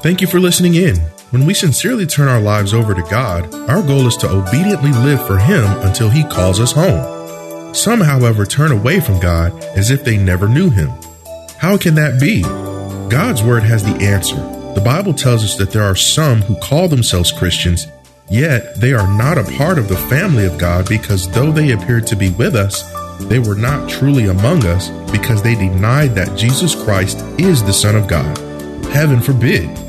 Thank you for listening in. When we sincerely turn our lives over to God, our goal is to obediently live for Him until He calls us home. Some, however, turn away from God as if they never knew Him. How can that be? God's Word has the answer. The Bible tells us that there are some who call themselves Christians, yet they are not a part of the family of God because though they appeared to be with us, they were not truly among us because they denied that Jesus Christ is the Son of God. Heaven forbid.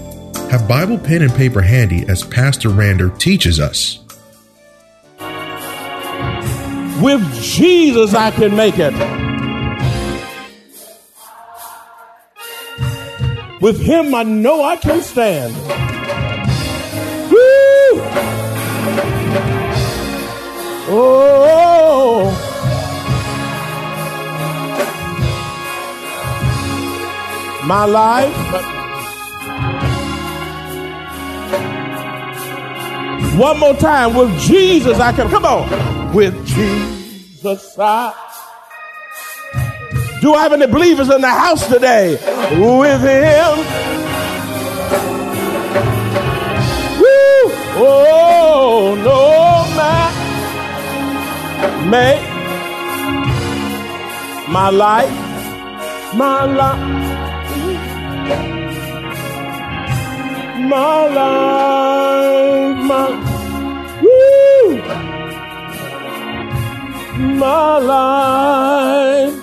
Have Bible pen and paper handy as Pastor Rander teaches us. With Jesus, I can make it. With Him, I know I can stand. Woo! Oh. My life One more time. With Jesus, I can. Come on. With Jesus, I. Do I have any believers in the house today? With Him. Woo! Oh, no man make my life, my life, my life, my my life.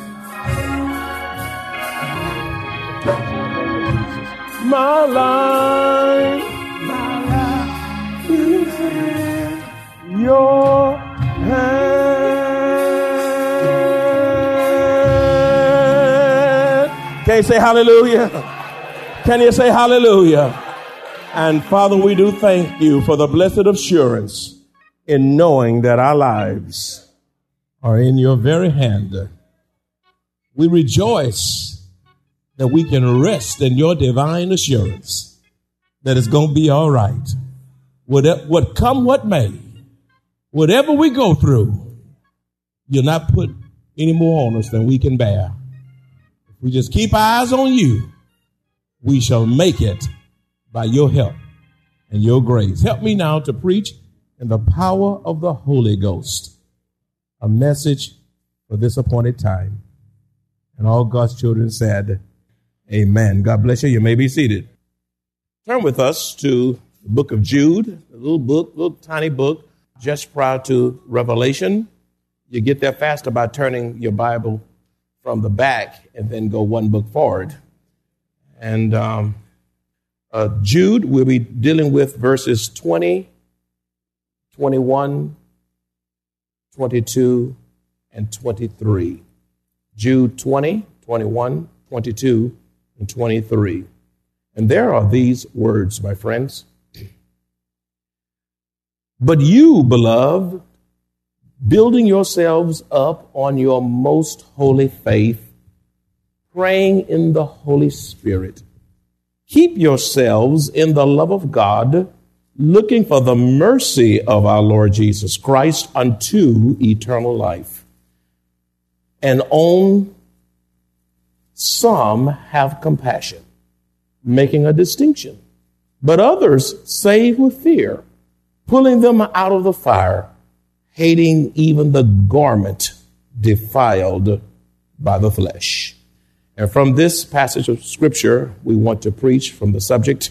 My life, my life is in your hand. Can you say hallelujah? Can you say hallelujah? And Father, we do thank you for the blessed assurance in knowing that our lives are in your very hand. We rejoice that we can rest in your divine assurance that it's going to be all right. Whatever, what come what may, whatever we go through, you'll not put any more on us than we can bear. If we just keep our eyes on you, we shall make it by your help and your grace. Help me now to preach in the power of the Holy Ghost a message for this appointed time. And all God's children said, Amen. God bless you. You may be seated. Turn with us to the book of Jude, a little book, little tiny book, just prior to Revelation. You get there faster by turning your Bible from the back and then go one book forward. And um, uh, Jude, we'll be dealing with verses 20, 21, 22, and 23. Jude 20, 21, 22, and 23. And there are these words, my friends. But you, beloved, building yourselves up on your most holy faith, praying in the Holy Spirit, keep yourselves in the love of God looking for the mercy of our Lord Jesus Christ unto eternal life. And on some have compassion, making a distinction, but others save with fear, pulling them out of the fire, hating even the garment defiled by the flesh. And from this passage of scripture, we want to preach from the subject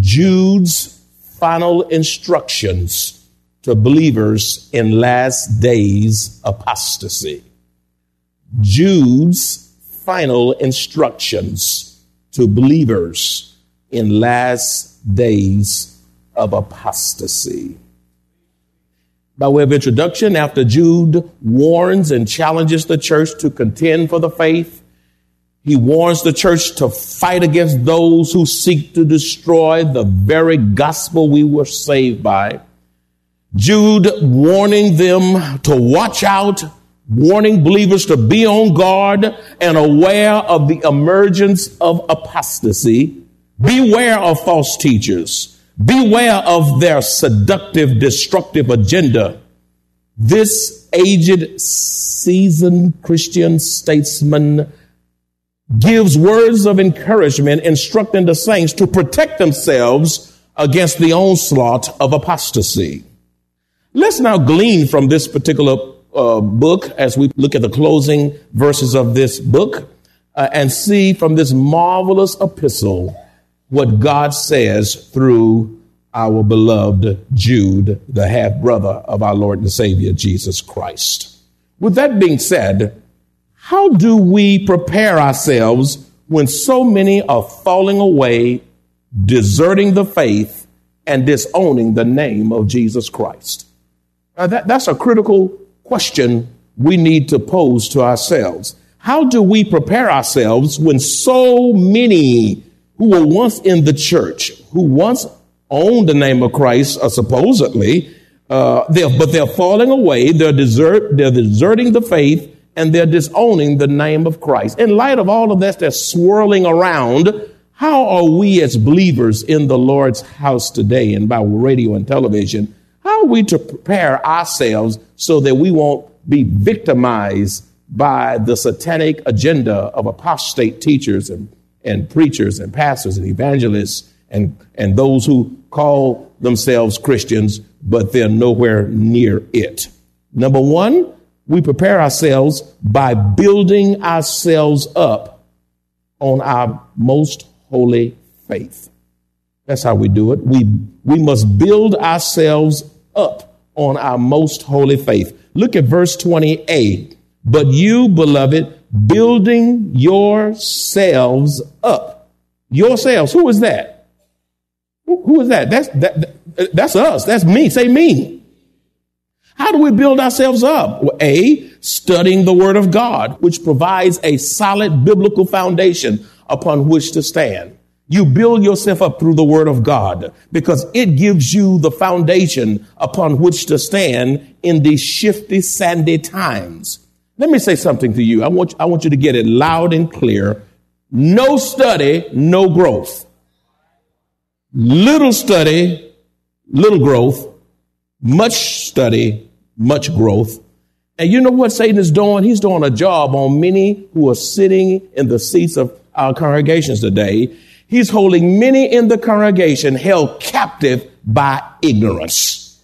Jude's final instructions to believers in last days apostasy. Jude's final instructions to believers in last days of apostasy. By way of introduction, after Jude warns and challenges the church to contend for the faith, he warns the church to fight against those who seek to destroy the very gospel we were saved by. Jude warning them to watch out, warning believers to be on guard and aware of the emergence of apostasy. Beware of false teachers. Beware of their seductive, destructive agenda. This aged, seasoned Christian statesman gives words of encouragement, instructing the saints to protect themselves against the onslaught of apostasy. Let's now glean from this particular uh, book as we look at the closing verses of this book uh, and see from this marvelous epistle what God says through our beloved Jude, the half brother of our Lord and Savior Jesus Christ. With that being said, how do we prepare ourselves when so many are falling away, deserting the faith, and disowning the name of Jesus Christ? Uh, that, that's a critical question we need to pose to ourselves. How do we prepare ourselves when so many who were once in the church, who once owned the name of Christ, uh, supposedly, uh, they're, but they're falling away, they're, desert, they're deserting the faith, and they're disowning the name of Christ. In light of all of this that's swirling around, how are we as believers in the Lord's house today and by radio and television? How are we to prepare ourselves so that we won't be victimized by the satanic agenda of apostate teachers and, and preachers and pastors and evangelists and, and those who call themselves Christians, but they're nowhere near it? Number one, we prepare ourselves by building ourselves up on our most holy faith. That's how we do it. We, we must build ourselves up on our most holy faith. Look at verse 28. But you, beloved, building yourselves up. Yourselves. Who is that? Who, is that? That's, that, that's us. That's me. Say me. How do we build ourselves up? Well, a, studying the word of God, which provides a solid biblical foundation upon which to stand. You build yourself up through the word of God because it gives you the foundation upon which to stand in these shifty, sandy times. Let me say something to you. I want, I want you to get it loud and clear. No study, no growth. Little study, little growth. Much study, much growth. And you know what Satan is doing? He's doing a job on many who are sitting in the seats of our congregations today he's holding many in the congregation held captive by ignorance.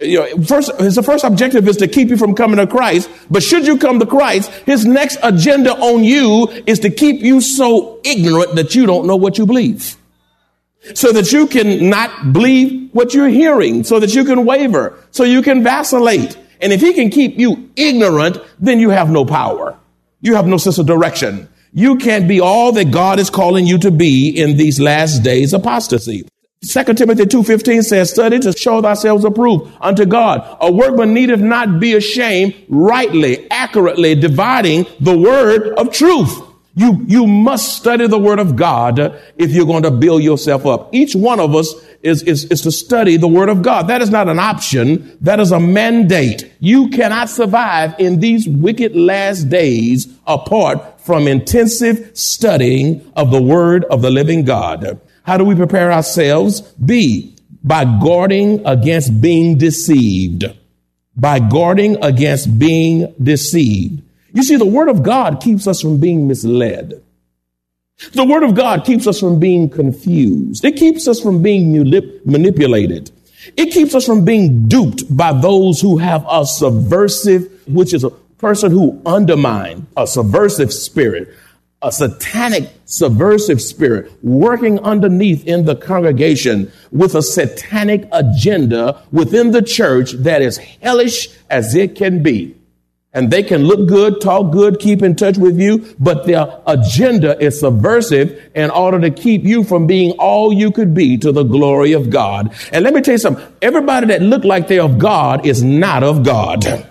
You know, first, his first objective is to keep you from coming to Christ. But should you come to Christ, his next agenda on you is to keep you so ignorant that you don't know what you believe. So that you can not believe what you're hearing, so that you can waver, so you can vacillate. And if he can keep you ignorant, then you have no power. You have no sense of direction. You can't be all that God is calling you to be in these last days apostasy. 2 Timothy 2.15 says, study to show thyself approved unto God. A workman needeth not be ashamed, rightly, accurately dividing the word of truth. You, you must study the word of God if you're going to build yourself up. Each one of us is, is, is to study the word of God. That is not an option. That is a mandate. You cannot survive in these wicked last days apart from intensive studying of the word of the living God. How do we prepare ourselves? B, by guarding against being deceived. By guarding against being deceived. You see, the word of God keeps us from being misled. The word of God keeps us from being confused. It keeps us from being manipulated. It keeps us from being duped by those who have a subversive, which is a person who undermine a subversive spirit, a satanic subversive spirit working underneath in the congregation with a satanic agenda within the church that is hellish as it can be. And they can look good, talk good, keep in touch with you, but their agenda is subversive in order to keep you from being all you could be to the glory of God. And let me tell you something. Everybody that look like they're of God is not of God.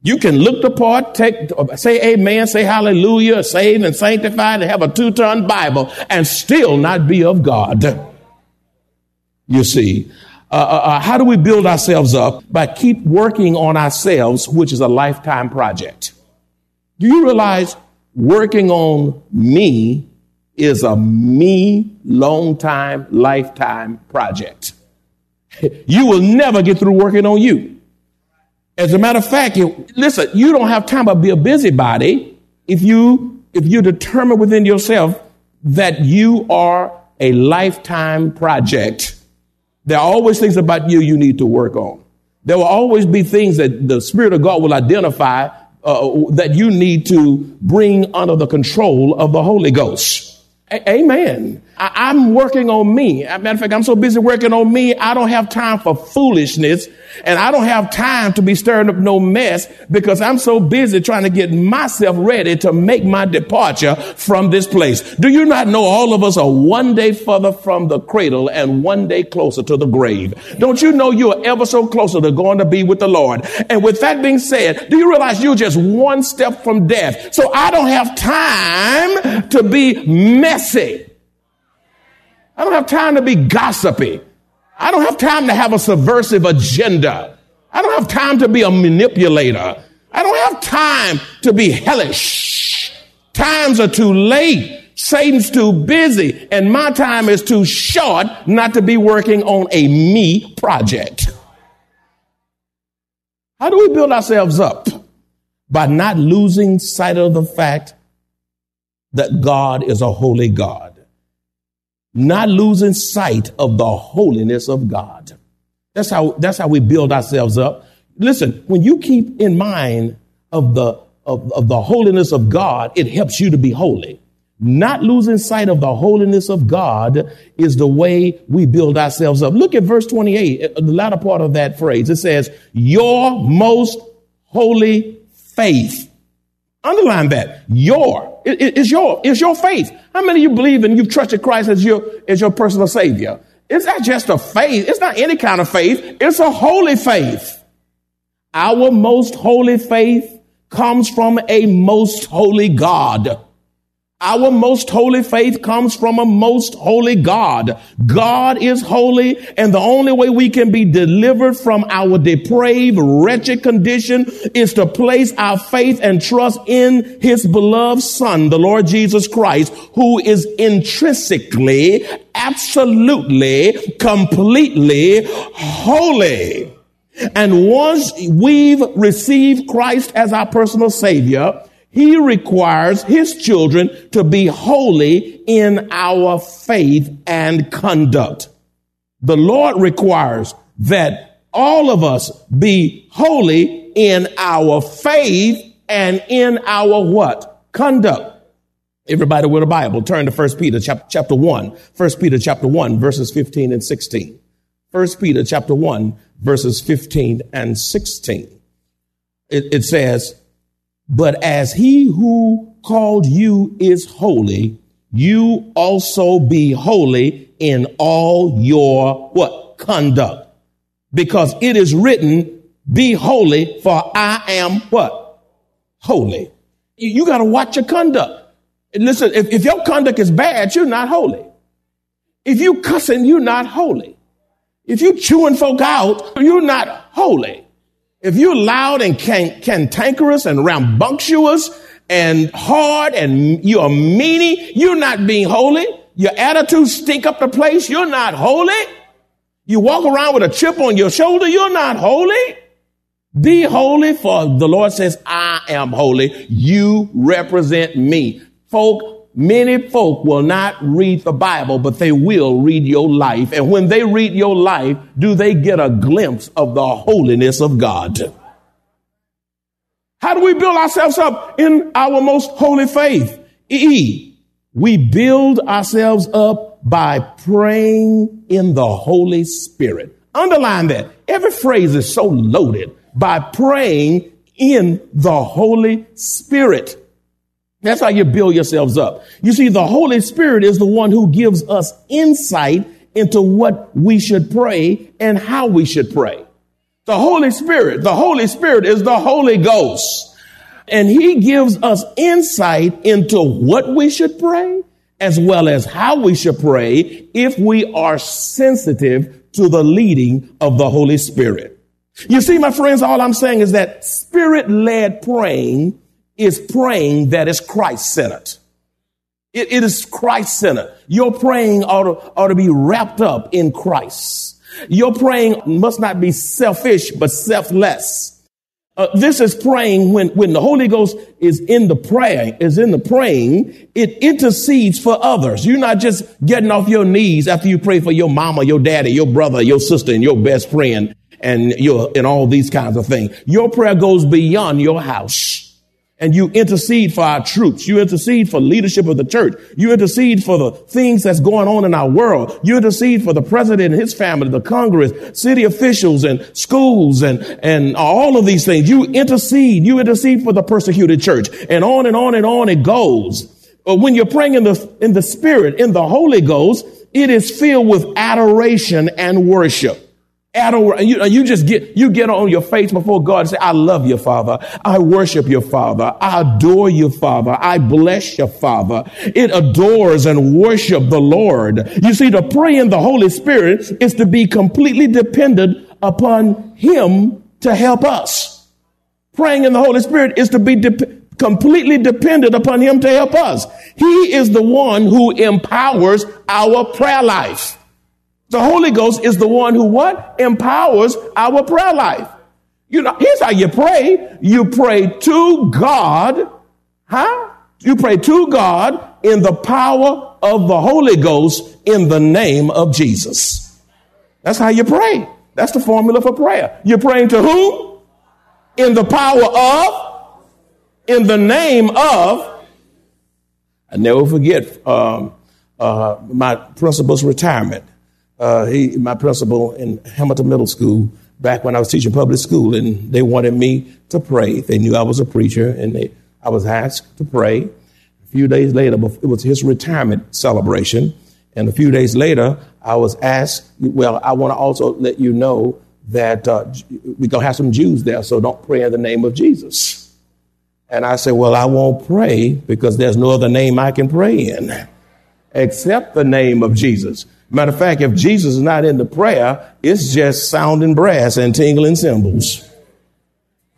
You can look the part, take, say amen, say hallelujah, saved and sanctified, and have a two ton Bible and still not be of God. You see, uh, uh, uh, how do we build ourselves up? By keep working on ourselves, which is a lifetime project. Do you realize working on me is a me long time, lifetime project? You will never get through working on you. As a matter of fact, listen, you don't have time to be a busybody if you, if you determine within yourself that you are a lifetime project there are always things about you you need to work on. There will always be things that the Spirit of God will identify uh, that you need to bring under the control of the Holy Ghost. A- Amen. I- am working on me. Matter of fact, I'm so busy working on me, I don't have time for foolishness and I don't have time to be stirring up no mess because I'm so busy trying to get myself ready to make my departure from this place. Do you not know all of us are one day further from the cradle and one day closer to the grave? Don't you know you are ever so closer to going to be with the Lord? And with that being said, do you realize you're just one step from death? So I don't have time to be messy. I don't have time to be gossipy. I don't have time to have a subversive agenda. I don't have time to be a manipulator. I don't have time to be hellish. Times are too late. Satan's too busy and my time is too short not to be working on a me project. How do we build ourselves up? By not losing sight of the fact that God is a holy God not losing sight of the holiness of God. That's how, that's how we build ourselves up. Listen, when you keep in mind of the, of, of the holiness of God, it helps you to be holy. Not losing sight of the holiness of God is the way we build ourselves up. Look at verse 28, uh, the latter part of that phrase. It says, your most holy faith. Underline that. Your. It, it's your, it's your faith. How many of you believe and you've trusted Christ as your, as your personal savior? It's not just a faith. It's not any kind of faith. It's a holy faith. Our most holy faith comes from a most holy God. Our most holy faith comes from a most holy God. God is holy, and the only way we can be delivered from our depraved, wretched condition is to place our faith and trust in His beloved Son, the Lord Jesus Christ, who is intrinsically, absolutely, completely holy. And once we've received Christ as our personal Savior, he requires his children to be holy in our faith and conduct. The Lord requires that all of us be holy in our faith and in our what? Conduct. Everybody with a Bible, turn to 1 Peter chapter 1. 1 Peter chapter 1, verses 15 and 16. 1 Peter chapter 1, verses 15 and 16. It, it says, but as he who called you is holy, you also be holy in all your what? Conduct. Because it is written, be holy for I am what? Holy. You got to watch your conduct. Listen, if, if your conduct is bad, you're not holy. If you cussing, you're not holy. If you chewing folk out, you're not holy. If you're loud and can- cantankerous and rambunctious and hard and you're a meanie, you're not being holy. Your attitude stink up the place. You're not holy. You walk around with a chip on your shoulder. You're not holy. Be holy for the Lord says, I am holy. You represent me. Folk, Many folk will not read the Bible, but they will read your life. And when they read your life, do they get a glimpse of the holiness of God? How do we build ourselves up in our most holy faith? E. We build ourselves up by praying in the Holy Spirit. Underline that. Every phrase is so loaded by praying in the Holy Spirit. That's how you build yourselves up. You see, the Holy Spirit is the one who gives us insight into what we should pray and how we should pray. The Holy Spirit, the Holy Spirit is the Holy Ghost. And he gives us insight into what we should pray as well as how we should pray if we are sensitive to the leading of the Holy Spirit. You see, my friends, all I'm saying is that spirit led praying is praying that is Christ centered. It, it is Christ centered. Your praying ought to, ought to be wrapped up in Christ. Your praying must not be selfish, but selfless. Uh, this is praying when, when the Holy Ghost is in the prayer, is in the praying, it intercedes for others. You're not just getting off your knees after you pray for your mama, your daddy, your brother, your sister, and your best friend, and your, and all these kinds of things. Your prayer goes beyond your house and you intercede for our troops. You intercede for leadership of the church. You intercede for the things that's going on in our world. You intercede for the president and his family, the Congress, city officials and schools and, and all of these things. You intercede. You intercede for the persecuted church and on and on and on it goes. But when you're praying in the, in the spirit, in the Holy Ghost, it is filled with adoration and worship. Adore, you, you just get, you get on your face before God and say, I love your Father. I worship your Father. I adore your Father. I bless your Father. It adores and worship the Lord. You see, to pray in the Holy Spirit is to be completely dependent upon Him to help us. Praying in the Holy Spirit is to be de- completely dependent upon Him to help us. He is the one who empowers our prayer life. The Holy Ghost is the one who what? Empowers our prayer life. You know, here's how you pray. You pray to God, huh? You pray to God in the power of the Holy Ghost in the name of Jesus. That's how you pray. That's the formula for prayer. You're praying to whom? In the power of, in the name of. I never forget um, uh, my principal's retirement uh, he, my principal in Hamilton Middle School back when I was teaching public school, and they wanted me to pray. They knew I was a preacher, and they, I was asked to pray. A few days later, it was his retirement celebration, and a few days later, I was asked, "Well, I want to also let you know that uh, we're gonna have some Jews there, so don't pray in the name of Jesus." And I said, "Well, I won't pray because there's no other name I can pray in except the name of Jesus." Matter of fact, if Jesus is not in the prayer, it's just sounding brass and tingling cymbals.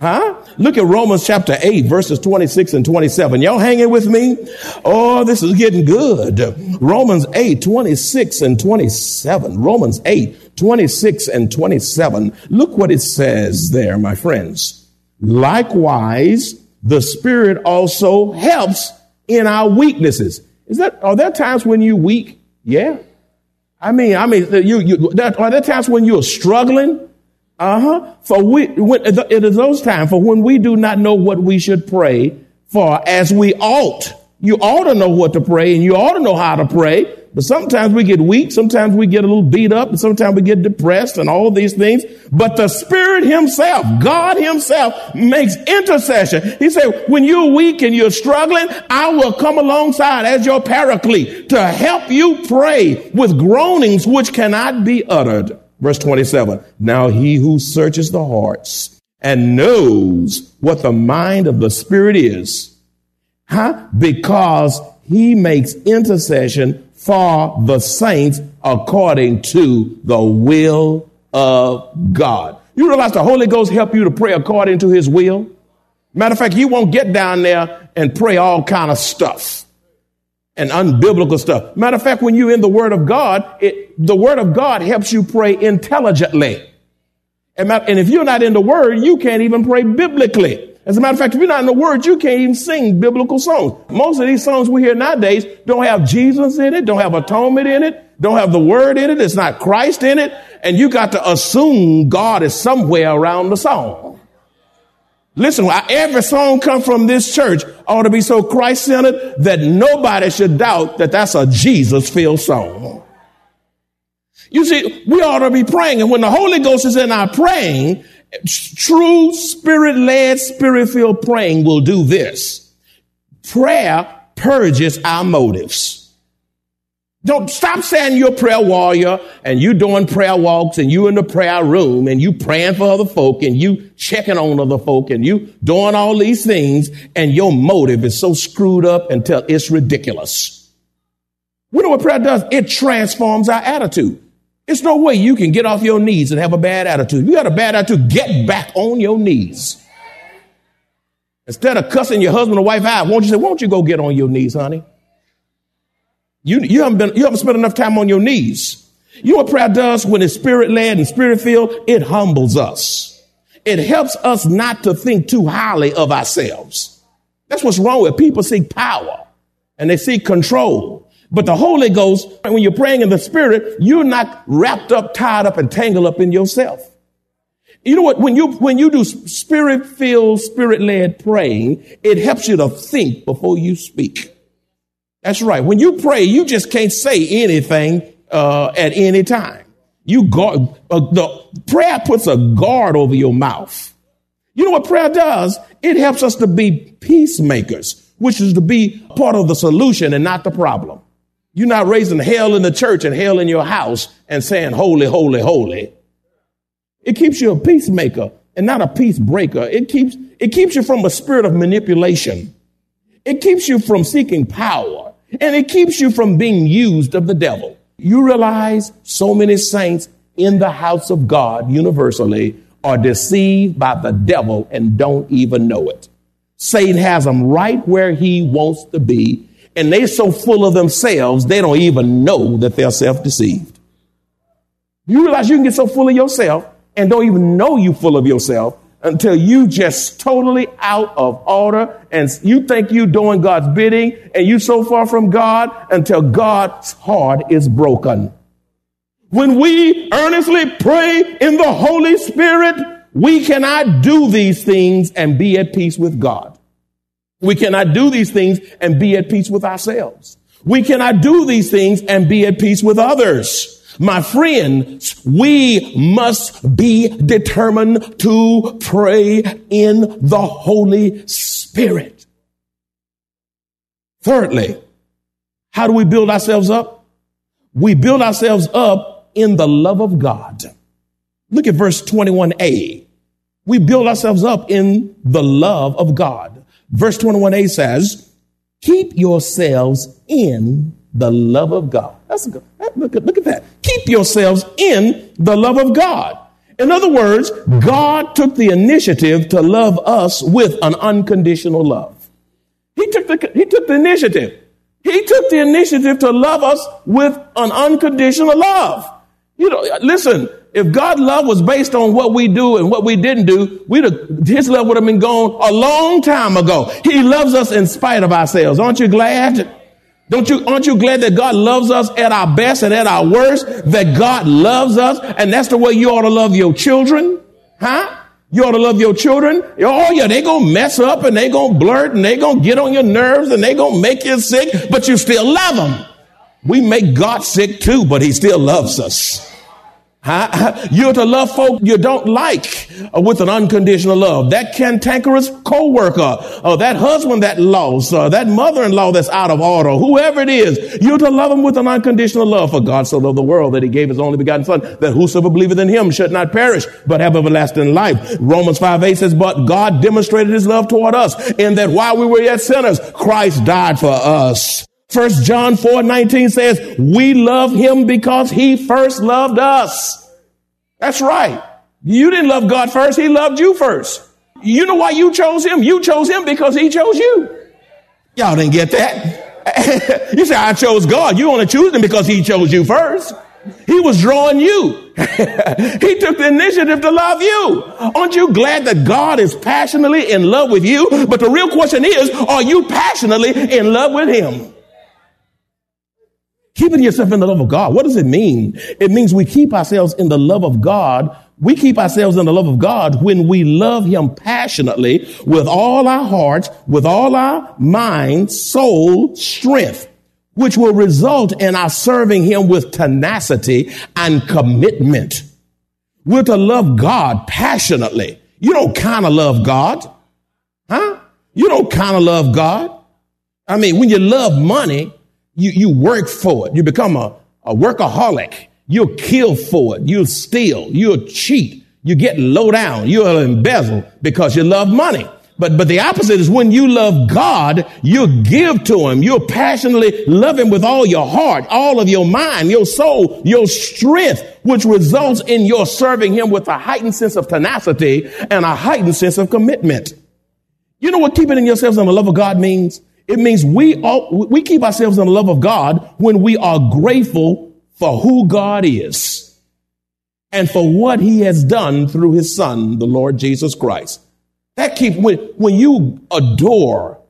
Huh? Look at Romans chapter 8, verses 26 and 27. Y'all hanging with me? Oh, this is getting good. Romans 8, 26 and 27. Romans 8, 26 and 27. Look what it says there, my friends. Likewise, the Spirit also helps in our weaknesses. Is that, are there times when you weak? Yeah. I mean, I mean, you, you, there, are there times when you're struggling? Uh huh. For we, when, it is those times for when we do not know what we should pray for as we ought. You ought to know what to pray and you ought to know how to pray. But sometimes we get weak. Sometimes we get a little beat up and sometimes we get depressed and all these things. But the Spirit Himself, God Himself makes intercession. He said, when you're weak and you're struggling, I will come alongside as your paraclete to help you pray with groanings which cannot be uttered. Verse 27. Now he who searches the hearts and knows what the mind of the Spirit is, huh? Because he makes intercession for the saints according to the will of God. You realize the Holy Ghost help you to pray according to his will? Matter of fact, you won't get down there and pray all kind of stuff and unbiblical stuff. Matter of fact, when you're in the Word of God, it, the Word of God helps you pray intelligently. And, and if you're not in the Word, you can't even pray biblically. As a matter of fact, if you're not in the Word, you can't even sing biblical songs. Most of these songs we hear nowadays don't have Jesus in it, don't have atonement in it, don't have the Word in it, it's not Christ in it, and you got to assume God is somewhere around the song. Listen, every song come from this church ought to be so Christ-centered that nobody should doubt that that's a Jesus-filled song. You see, we ought to be praying, and when the Holy Ghost is in our praying, True spirit led, spirit filled praying will do this. Prayer purges our motives. Don't stop saying you're a prayer warrior and you doing prayer walks and you in the prayer room and you praying for other folk and you checking on other folk and you doing all these things and your motive is so screwed up until it's ridiculous. We know what prayer does? It transforms our attitude. It's no way you can get off your knees and have a bad attitude. If you got a bad attitude, get back on your knees. Instead of cussing your husband or wife out, won't you say, won't you go get on your knees, honey? You, you haven't been, you haven't spent enough time on your knees. You know what prayer does when it's spirit led and spirit filled? It humbles us. It helps us not to think too highly of ourselves. That's what's wrong with people seek power and they seek control. But the Holy Ghost, when you're praying in the spirit, you're not wrapped up, tied up and tangled up in yourself. You know what? When you, when you do spirit filled, spirit led praying, it helps you to think before you speak. That's right. When you pray, you just can't say anything uh, at any time. You guard, uh, the prayer puts a guard over your mouth. You know what prayer does? It helps us to be peacemakers, which is to be part of the solution and not the problem. You're not raising hell in the church and hell in your house and saying holy, holy, holy. It keeps you a peacemaker and not a peace breaker. It keeps, it keeps you from a spirit of manipulation. It keeps you from seeking power. And it keeps you from being used of the devil. You realize so many saints in the house of God universally are deceived by the devil and don't even know it. Satan has them right where he wants to be, and they're so full of themselves, they don't even know that they're self deceived. You realize you can get so full of yourself and don't even know you full of yourself until you just totally out of order and you think you're doing God's bidding and you so far from God until God's heart is broken. When we earnestly pray in the Holy Spirit, we cannot do these things and be at peace with God. We cannot do these things and be at peace with ourselves. We cannot do these things and be at peace with others. My friends, we must be determined to pray in the Holy Spirit. Thirdly, how do we build ourselves up? We build ourselves up in the love of God. Look at verse 21a. We build ourselves up in the love of God. Verse 21a says, keep yourselves in the love of God. That's good. Look at, look at that. Keep yourselves in the love of God. In other words, God took the initiative to love us with an unconditional love. He took the, he took the initiative. He took the initiative to love us with an unconditional love. You know, listen, if God's love was based on what we do and what we didn't do, we'd have, his love would have been gone a long time ago. He loves us in spite of ourselves. Aren't you glad? Don't you, aren't you glad that God loves us at our best and at our worst? That God loves us and that's the way you ought to love your children? Huh? You ought to love your children. Oh yeah, they gonna mess up and they gonna blurt and they gonna get on your nerves and they gonna make you sick, but you still love them. We make God sick too, but he still loves us. You're to love folk you don't like uh, with an unconditional love. That cantankerous co-worker, uh, that husband that lost, uh, that mother-in-law that's out of order, whoever it is, you're to love them with an unconditional love. For God so loved the world that he gave his only begotten son, that whosoever believeth in him should not perish, but have everlasting life. Romans 5 8 says, but God demonstrated his love toward us in that while we were yet sinners, Christ died for us. First John 4 19 says, we love him because he first loved us. That's right. You didn't love God first. He loved you first. You know why you chose him? You chose him because he chose you. Y'all didn't get that. you say, I chose God. You only choose him because he chose you first. He was drawing you. he took the initiative to love you. Aren't you glad that God is passionately in love with you? But the real question is, are you passionately in love with him? Keeping yourself in the love of God. What does it mean? It means we keep ourselves in the love of God. We keep ourselves in the love of God when we love Him passionately with all our hearts, with all our mind, soul, strength, which will result in our serving Him with tenacity and commitment. We're to love God passionately. You don't kind of love God. Huh? You don't kind of love God. I mean, when you love money, you, you work for it. You become a, a workaholic. You'll kill for it. You'll steal. You'll cheat. You get low down. You'll embezzle because you love money. But, but the opposite is when you love God, you give to Him. You'll passionately love Him with all your heart, all of your mind, your soul, your strength, which results in your serving Him with a heightened sense of tenacity and a heightened sense of commitment. You know what keeping in yourselves in the love of God means? It means we all, we keep ourselves in the love of God when we are grateful for who God is and for what He has done through His Son, the Lord Jesus Christ. That keeps, when, when you adore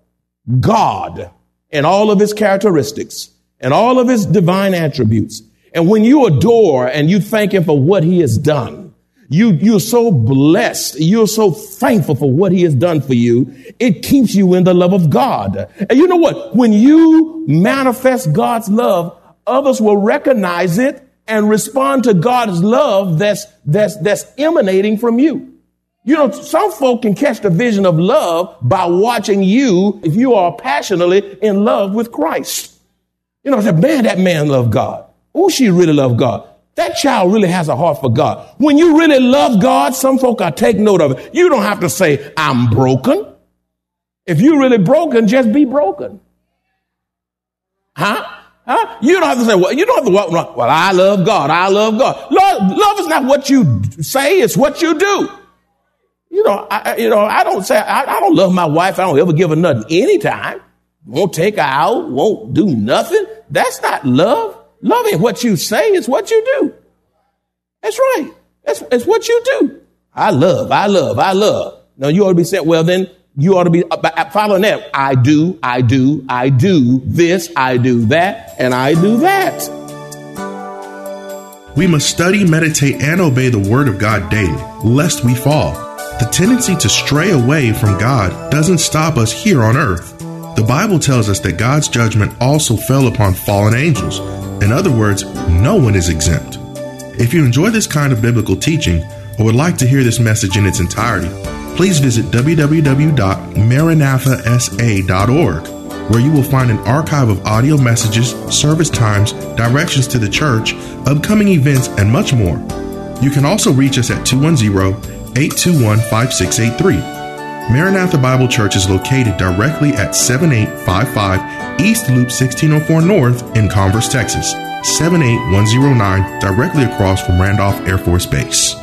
God and all of his characteristics and all of his divine attributes, and when you adore and you thank him for what he has done, you, you're so blessed. You're so thankful for what he has done for you. It keeps you in the love of God. And you know what? When you manifest God's love, others will recognize it and respond to God's love that's, that's, that's emanating from you. You know, some folk can catch the vision of love by watching you if you are passionately in love with Christ. You know, man, that man loved God. Oh, she really loved God. That child really has a heart for God. When you really love God, some folk are take note of it. You don't have to say, I'm broken. If you're really broken, just be broken. Huh? Huh? You don't have to say, well, you don't have to, well, well I love God. I love God. Love, love is not what you say, it's what you do. You know, I, you know, I don't say, I, I don't love my wife. I don't ever give her nothing anytime. Won't take her out. Won't do nothing. That's not love. Love ain't what you say. It's what you do. That's right. That's, that's what you do. I love, I love, I love. Now you ought to be saying, well, then you ought to be uh, uh, following that. I do, I do, I do this, I do that, and I do that. We must study, meditate, and obey the word of God daily, lest we fall. The tendency to stray away from God doesn't stop us here on earth. The Bible tells us that God's judgment also fell upon fallen angels. In other words, no one is exempt. If you enjoy this kind of biblical teaching or would like to hear this message in its entirety, please visit www.maranathasa.org, where you will find an archive of audio messages, service times, directions to the church, upcoming events, and much more. You can also reach us at 210 821 5683. Maranatha Bible Church is located directly at 7855 East Loop 1604 North in Converse, Texas, 78109, directly across from Randolph Air Force Base.